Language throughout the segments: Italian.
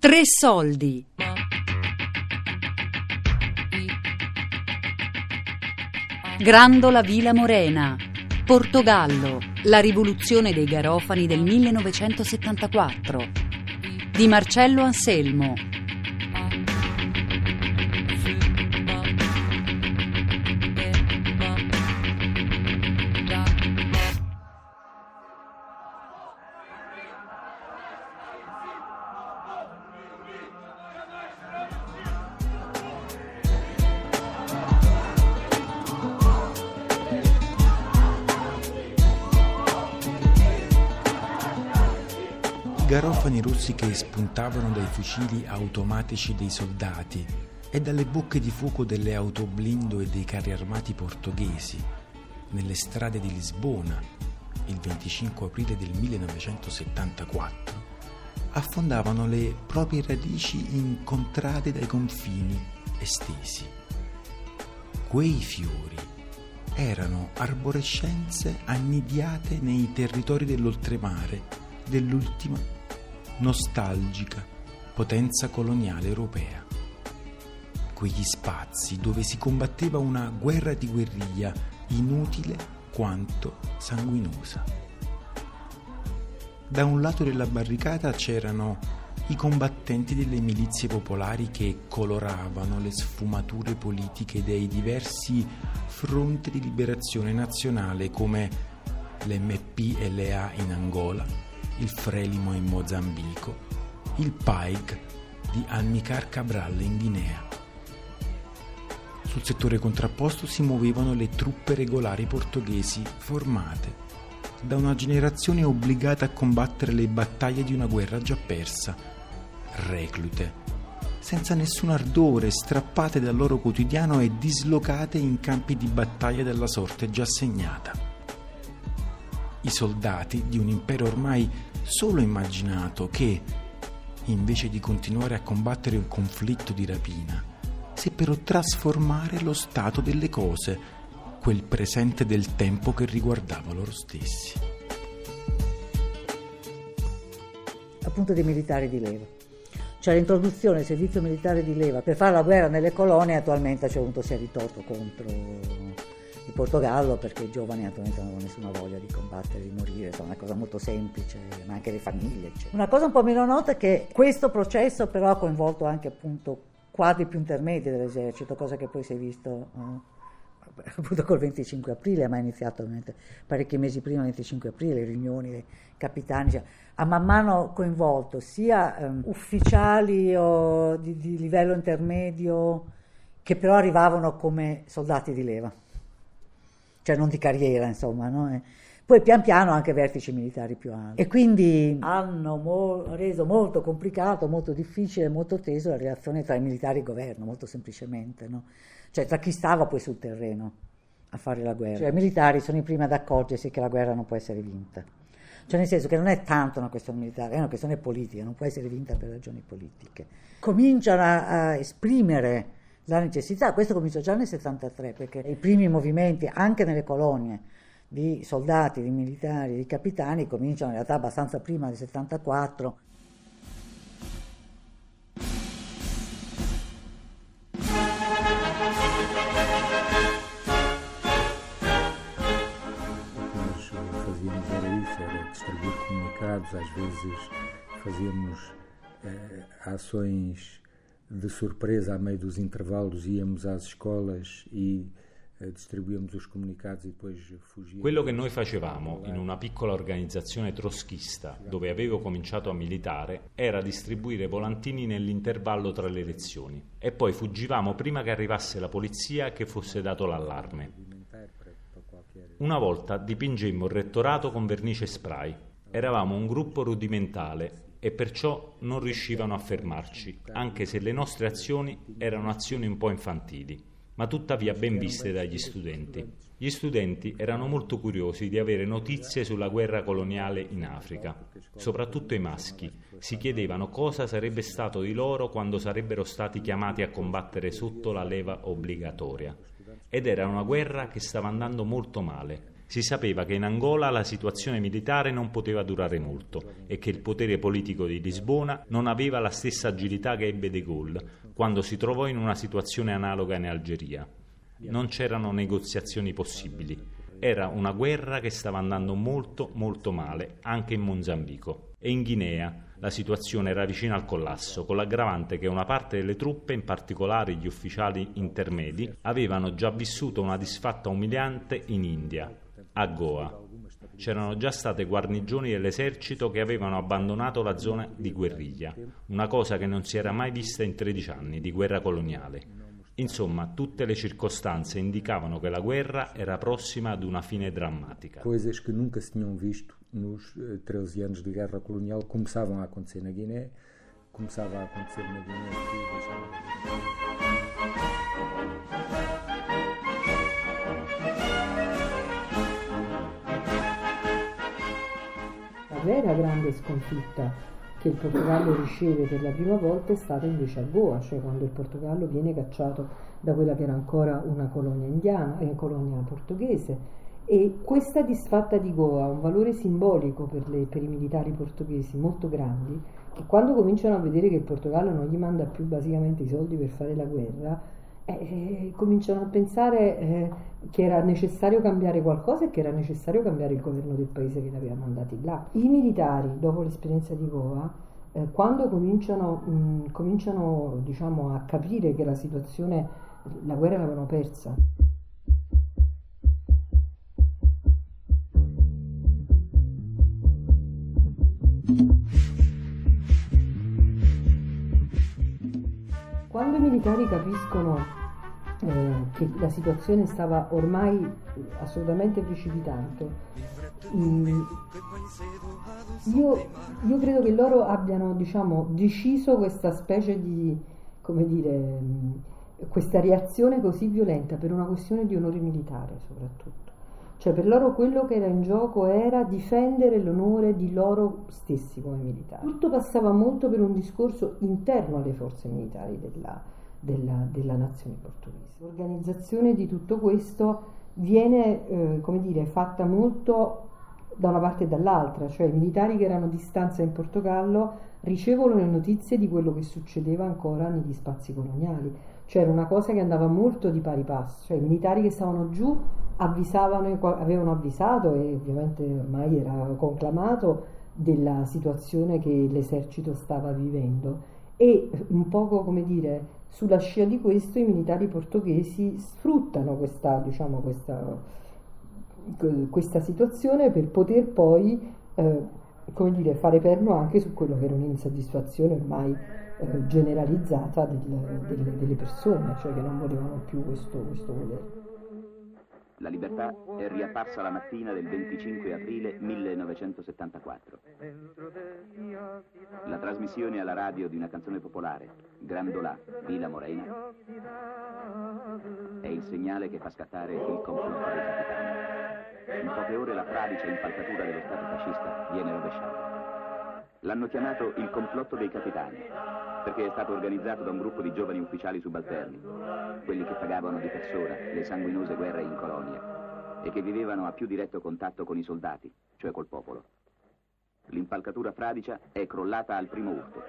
Tre soldi. Grandola Vila Morena. Portogallo. La rivoluzione dei Garofani del 1974. Di Marcello Anselmo. Garofani rossi che spuntavano dai fucili automatici dei soldati e dalle bocche di fuoco delle autoblindo e dei carri armati portoghesi nelle strade di Lisbona il 25 aprile del 1974 affondavano le proprie radici in contrade dai confini estesi. Quei fiori erano arborescenze annidiate nei territori dell'oltremare dell'ultima nostalgica potenza coloniale europea. Quegli spazi dove si combatteva una guerra di guerriglia inutile quanto sanguinosa. Da un lato della barricata c'erano i combattenti delle milizie popolari che coloravano le sfumature politiche dei diversi fronti di liberazione nazionale come l'MPLA in Angola, il Frelimo in Mozambico, il Paig di Almicar Cabral in Guinea. Sul settore contrapposto si muovevano le truppe regolari portoghesi formate da una generazione obbligata a combattere le battaglie di una guerra già persa, reclute, senza nessun ardore, strappate dal loro quotidiano e dislocate in campi di battaglia della sorte già segnata. I soldati di un impero ormai solo immaginato che, invece di continuare a combattere un conflitto di rapina, seppero trasformare lo stato delle cose, quel presente del tempo che riguardava loro stessi. Appunto dei militari di leva. Cioè l'introduzione del servizio militare di leva per fare la guerra nelle colonie attualmente a un punto si è ritorto contro Portogallo perché i giovani naturalmente non avevano nessuna voglia di combattere, di morire, è una cosa molto semplice, ma anche le famiglie. Eccetera. Una cosa un po' meno nota è che questo processo però ha coinvolto anche appunto quadri più intermedi dell'esercito, cosa che poi si è visto eh, appunto col 25 aprile, ma è iniziato ovviamente parecchi mesi prima del 25 aprile, le riunioni dei capitani, cioè, ha man mano coinvolto sia um, ufficiali o di, di livello intermedio che però arrivavano come soldati di leva cioè non di carriera, insomma. No? Eh. Poi pian piano anche vertici militari più alti. E quindi hanno mo- reso molto complicato, molto difficile, molto teso la relazione tra i militari e il governo, molto semplicemente. No? Cioè tra chi stava poi sul terreno a fare la guerra. Cioè, I militari sono i primi ad accorgersi che la guerra non può essere vinta. Cioè nel senso che non è tanto una questione militare, è una questione politica, non può essere vinta per ragioni politiche. Cominciano a, a esprimere la necessità, questo cominciò già nel 73, perché i primi movimenti anche nelle colonie di soldati, di militari, di capitani cominciano in realtà abbastanza prima del 74. fazíamos era isso, era distribuir comunicados, às vezes fazíamos eh, ações de surpresa, a meio dos intervalos, íamos às escolas e eh, distribuíamos os comunicados e depois fugíamos. Quello che noi facevamo in una piccola organizzazione troschista dove avevo cominciato a militare era distribuire volantini nell'intervallo tra le lezioni e poi fuggivamo prima che arrivasse la polizia e che fosse dato l'allarme. Una volta dipingemmo il rettorato con vernice spray. Eravamo un gruppo rudimentale e perciò non riuscivano a fermarci, anche se le nostre azioni erano azioni un po' infantili, ma tuttavia ben viste dagli studenti. Gli studenti erano molto curiosi di avere notizie sulla guerra coloniale in Africa, soprattutto i maschi. Si chiedevano cosa sarebbe stato di loro quando sarebbero stati chiamati a combattere sotto la leva obbligatoria. Ed era una guerra che stava andando molto male Si sapeva che in Angola la situazione militare non poteva durare molto e che il potere politico di Lisbona non aveva la stessa agilità che ebbe De Gaulle quando si trovò in una situazione analoga in Algeria. Non c'erano negoziazioni possibili. Era una guerra che stava andando molto molto male anche in Mozambico e in Guinea la situazione era vicina al collasso, con l'aggravante che una parte delle truppe, in particolare gli ufficiali intermedi, avevano già vissuto una disfatta umiliante in India, a Goa. C'erano già state guarnigioni dell'esercito che avevano abbandonato la zona di guerriglia, una cosa che non si era mai vista in 13 anni di guerra coloniale. Insomma, tutte le circostanze indicavano che la guerra era prossima ad una fine drammatica. Coisas che nunca si tinham visto nos 13 eh, anos de guerra colonial começavam a acontecer na Guiné, começava a acontecer na Guiné. La vera grande sconfitta che il Portogallo riceve per la prima volta è stata invece a Goa, cioè quando il Portogallo viene cacciato da quella che era ancora una colonia indiana, eh, colonia portoghese. E questa disfatta di Goa ha un valore simbolico per, le, per, i militari portoghesi molto grandi, che quando cominciano a vedere che il Portogallo non gli manda più basicamente i soldi per fare la guerra, eh, eh, cominciano a pensare eh, che era necessario cambiare qualcosa e che era necessario cambiare il governo del paese che li aveva mandati là. I militari, dopo l'esperienza di Goa, eh, quando cominciano, mh, cominciano diciamo, a capire che la situazione, la guerra l'avevano persa, Quando i militari capiscono eh, che la situazione stava ormai assolutamente precipitando, mm, io, io, credo che loro abbiano diciamo, deciso questa specie di, come dire, mm, questa reazione così violenta per una questione di onore militare soprattutto. Cioè per loro quello che era in gioco era difendere l'onore di loro stessi come militari. Tutto passava molto per un discorso interno alle forze militari della, della, della nazione portoghese. L'organizzazione di tutto questo viene eh, come dire, fatta molto da una parte e dall'altra, cioè i militari che erano a distanza in Portogallo ricevono le notizie di quello che succedeva ancora negli spazi coloniali, cioè era una cosa che andava molto di pari passo, cioè i militari che stavano giù avvisavano, avevano avvisato e ovviamente ormai era conclamato della situazione che l'esercito stava vivendo e un poco come dire sulla scia di questo i militari portoghesi sfruttano questa, diciamo, questa, questa situazione per poter poi eh, come dire, fare perno anche su quello che era un'insoddisfazione ormai eh, generalizzata del, delle, delle, persone, cioè che non volevano più questo, questo governo. La libertà è riapparsa la mattina del 25 aprile 1974. La trasmissione alla radio di una canzone popolare, Grandolà, Villa Morena, è il segnale che fa scattare il complotto dei capitani. In poche ore la fradicia impalcatura dello Stato fascista viene rovesciata. L'hanno chiamato il complotto dei capitani, perché è stato organizzato da un gruppo di giovani ufficiali subalterni, quelli che pagavano di persona le sanguinose guerre in colonia e che vivevano a più diretto contatto con i soldati, cioè col popolo. L'impalcatura fradicia è crollata al primo urto.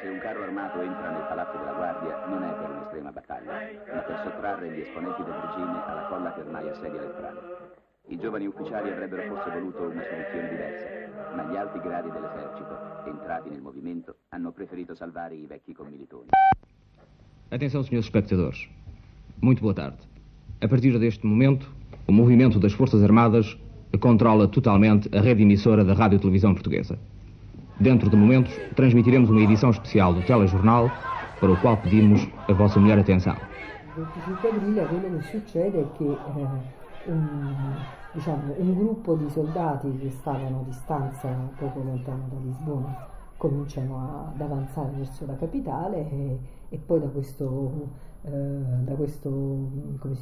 Se un carro armato entra nel palazzo della guardia non è per un'estrema battaglia, ma per sottrarre gli esponenti del regime alla folla che ormai assedia le strade. I giovani ufficiali avrebbero forse voluto una soluzione diversa, ma gli alti gradi dell'esercito, entrati nel movimento, hanno preferito salvare i vecchi commilitoni. Atenção, senhores espectadores. Muito boa tarde. A partir deste momento, o movimento das Forças Armadas controla totalmente a rede emissora da Rádio Televisão Portuguesa. Dentro de momentos, transmitiremos uma edição especial do telejornal, para o qual pedimos a vossa melhor atenção. 25 aprile quello che succede è che eh, un, diciamo, un gruppo di soldati che stavano a distanza poco lontano da Lisbona cominciano ad avanzare verso la capitale e, e poi da, questo, eh, da, questo,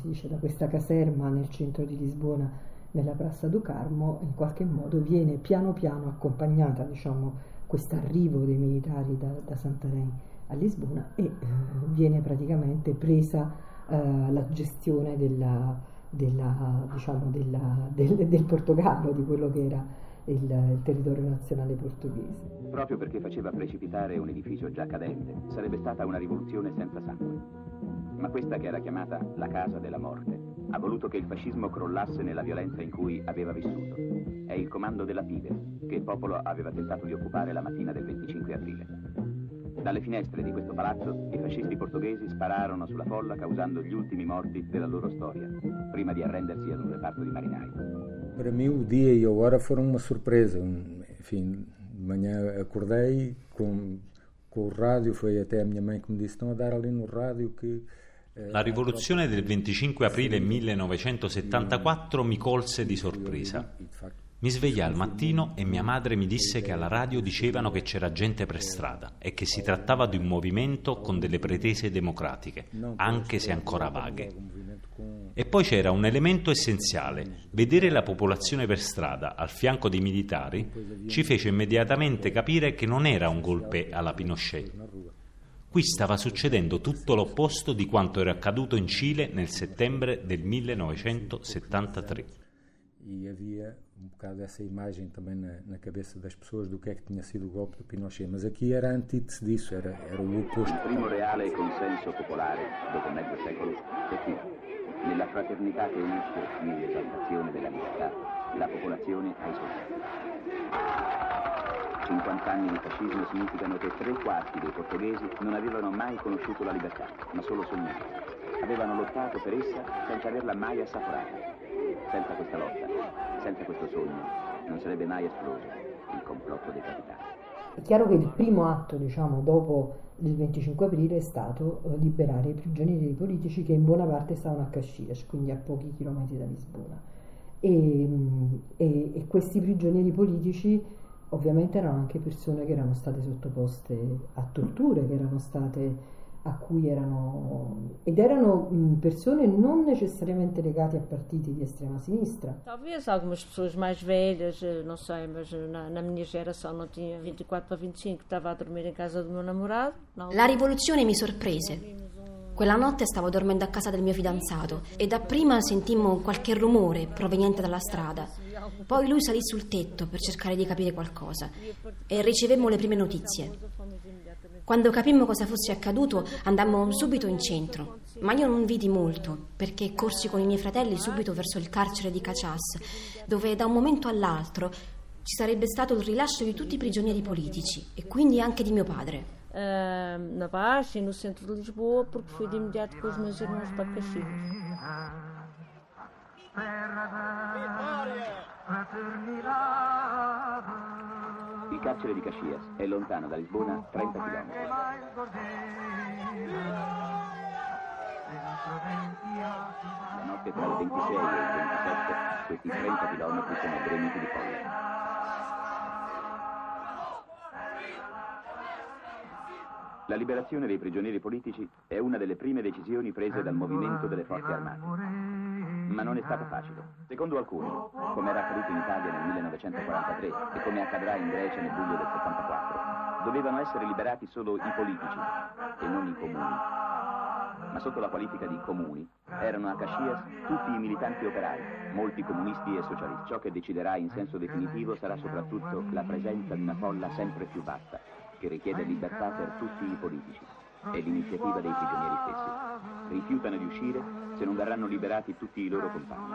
dice, da questa caserma nel centro di Lisbona, nella Piazza do Carmo, in qualche modo viene piano piano accompagnata diciamo, questo arrivo dei militari da, da Santarém a Lisbona e eh, viene praticamente presa eh, la gestione della, della, diciamo, della, del, del Portogallo, di quello che era il, il, territorio nazionale portoghese. Proprio perché faceva precipitare un edificio già cadente, sarebbe stata una rivoluzione senza sangue. Ma questa che era chiamata la casa della morte, ha voluto che il fascismo crollasse nella violenza in cui aveva vissuto. È il comando della Pide, che il popolo aveva tentato di occupare la mattina del 25 aprile. Dalle finestre di questo palazzo i fascisti portoghesi spararono sulla folla causando gli ultimi morti della loro storia, prima di arrendersi ad un reparto di marinai. Para mim o dia e a hora foram uma surpresa. Enfim, de manhã acordei com, com o rádio, foi até a minha mãe que me disse, estão a dar ali no rádio que la rivoluzione del 25 aprile 1974 mi colse di sorpresa. Mi svegliai al mattino e mia madre mi disse che alla radio dicevano che c'era gente per strada e che si trattava di un movimento con delle pretese democratiche, anche se ancora vaghe. E poi c'era un elemento essenziale. Vedere la popolazione per strada al fianco dei militari ci fece immediatamente capire che non era un golpe alla Pinochet. Qui stava succedendo tutto l'opposto di quanto era accaduto in Cile nel settembre del 1973. E havia um bocado essa imagem também na, na, cabeça das pessoas do que é que tinha sido o golpe do Pinochet, mas aqui era antítese disso, era, era o oposto. Il primo reale consenso popolare dopo mezzo secolo è qui, nella fraternità che unisce nell'esaltazione della libertà la popolazione ai soldati. 50 anni di fascismo significano che tre quarti dei portoghesi non avevano mai conosciuto la libertà, ma solo sognato. Avevano lottato per essa senza averla mai assaporata. Senza questa lotta, senza questo sogno, non sarebbe mai esploso il complotto dei capitani. È chiaro che il primo atto, diciamo, dopo il 25 aprile è stato eh, liberare i prigionieri politici che in buona parte stavano a Caxias, quindi a pochi chilometri da Lisbona. E, mm, e, e questi prigionieri politici ovviamente erano anche persone che erano state sottoposte a torture, che erano state a cui erano ed erano persone non necessariamente legate a partiti di estrema sinistra. Talvez algumas pessoas mais velhas, eh, não sei, mas na, na minha geração não tinha 24 para 25, estava a dormir em casa do meu namorado. La rivoluzione mi sorprese. Quella notte stavo dormendo a casa del mio fidanzato e dapprima sentimmo qualche rumore proveniente dalla strada. Poi lui salì sul tetto per cercare di capire qualcosa e ricevemmo le prime notizie. Quando capimmo cosa fosse accaduto andammo subito in centro, ma io non vidi molto perché corsi con i miei fratelli subito verso il carcere di Cachas, dove da un momento all'altro ci sarebbe stato il rilascio di tutti i prigionieri politici e quindi anche di mio padre uh, na Baixa e no centro de Lisboa, porque fui de imediato com os meus irmãos para Caxias. Il carcere di Caxias è lontano da Lisbona 30 km. La notte tra il 26 e il 27 questi 30 km sono gremiti di folla. La liberazione dei prigionieri politici è una delle prime decisioni prese dal movimento delle forze armate. Ma non è stata facile. Secondo alcuni, come era accaduto in Italia nel 1943 e come accadrà in Grecia nel luglio del 74, dovevano essere liberati solo i politici e non i comuni. Ma sotto la qualifica di comuni erano a Caxias tutti i militanti operai, molti comunisti e socialisti. Ciò che deciderà in senso definitivo sarà soprattutto la presenza di una folla sempre più vasta che richiede libertà per tutti i politici. È l'iniziativa dei prigionieri stessi. Rifiutano di uscire se non verranno liberati tutti i loro compagni.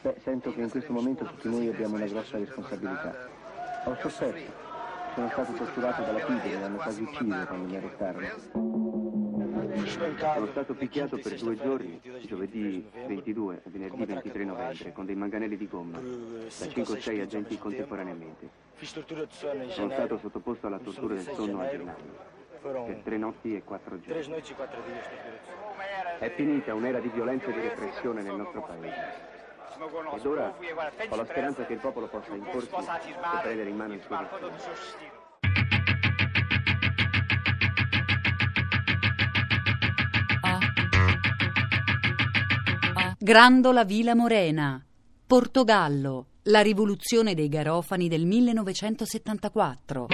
Beh, sento che in questo momento tutti noi abbiamo una grossa responsabilità. Ho sofferto, sono stato torturato dalla figlia, mi hanno quasi ucciso quando mi arrestarono. Sono stato picchiato per due giorni, giovedì 22 e venerdì 23 novembre, con dei manganelli di gomma, da 5 o 6 agenti contemporaneamente. Sono stato sottoposto alla tortura del sonno a gennaio, per tre notti e quattro giorni. È finita un'era di violenza e di repressione nel nostro paese. Ed ora ho la speranza che il popolo possa imporsi e prendere in mano il suo destino. Grandola Vila Morena, Portogallo, la rivoluzione dei garofani del 1974.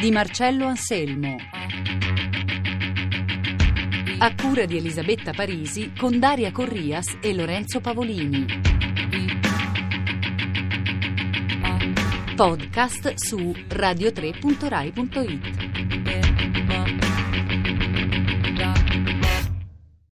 Di Marcello Anselmo. A cura di Elisabetta Parisi con Daria Corrias e Lorenzo Pavolini. Podcast su radio3.rai.it.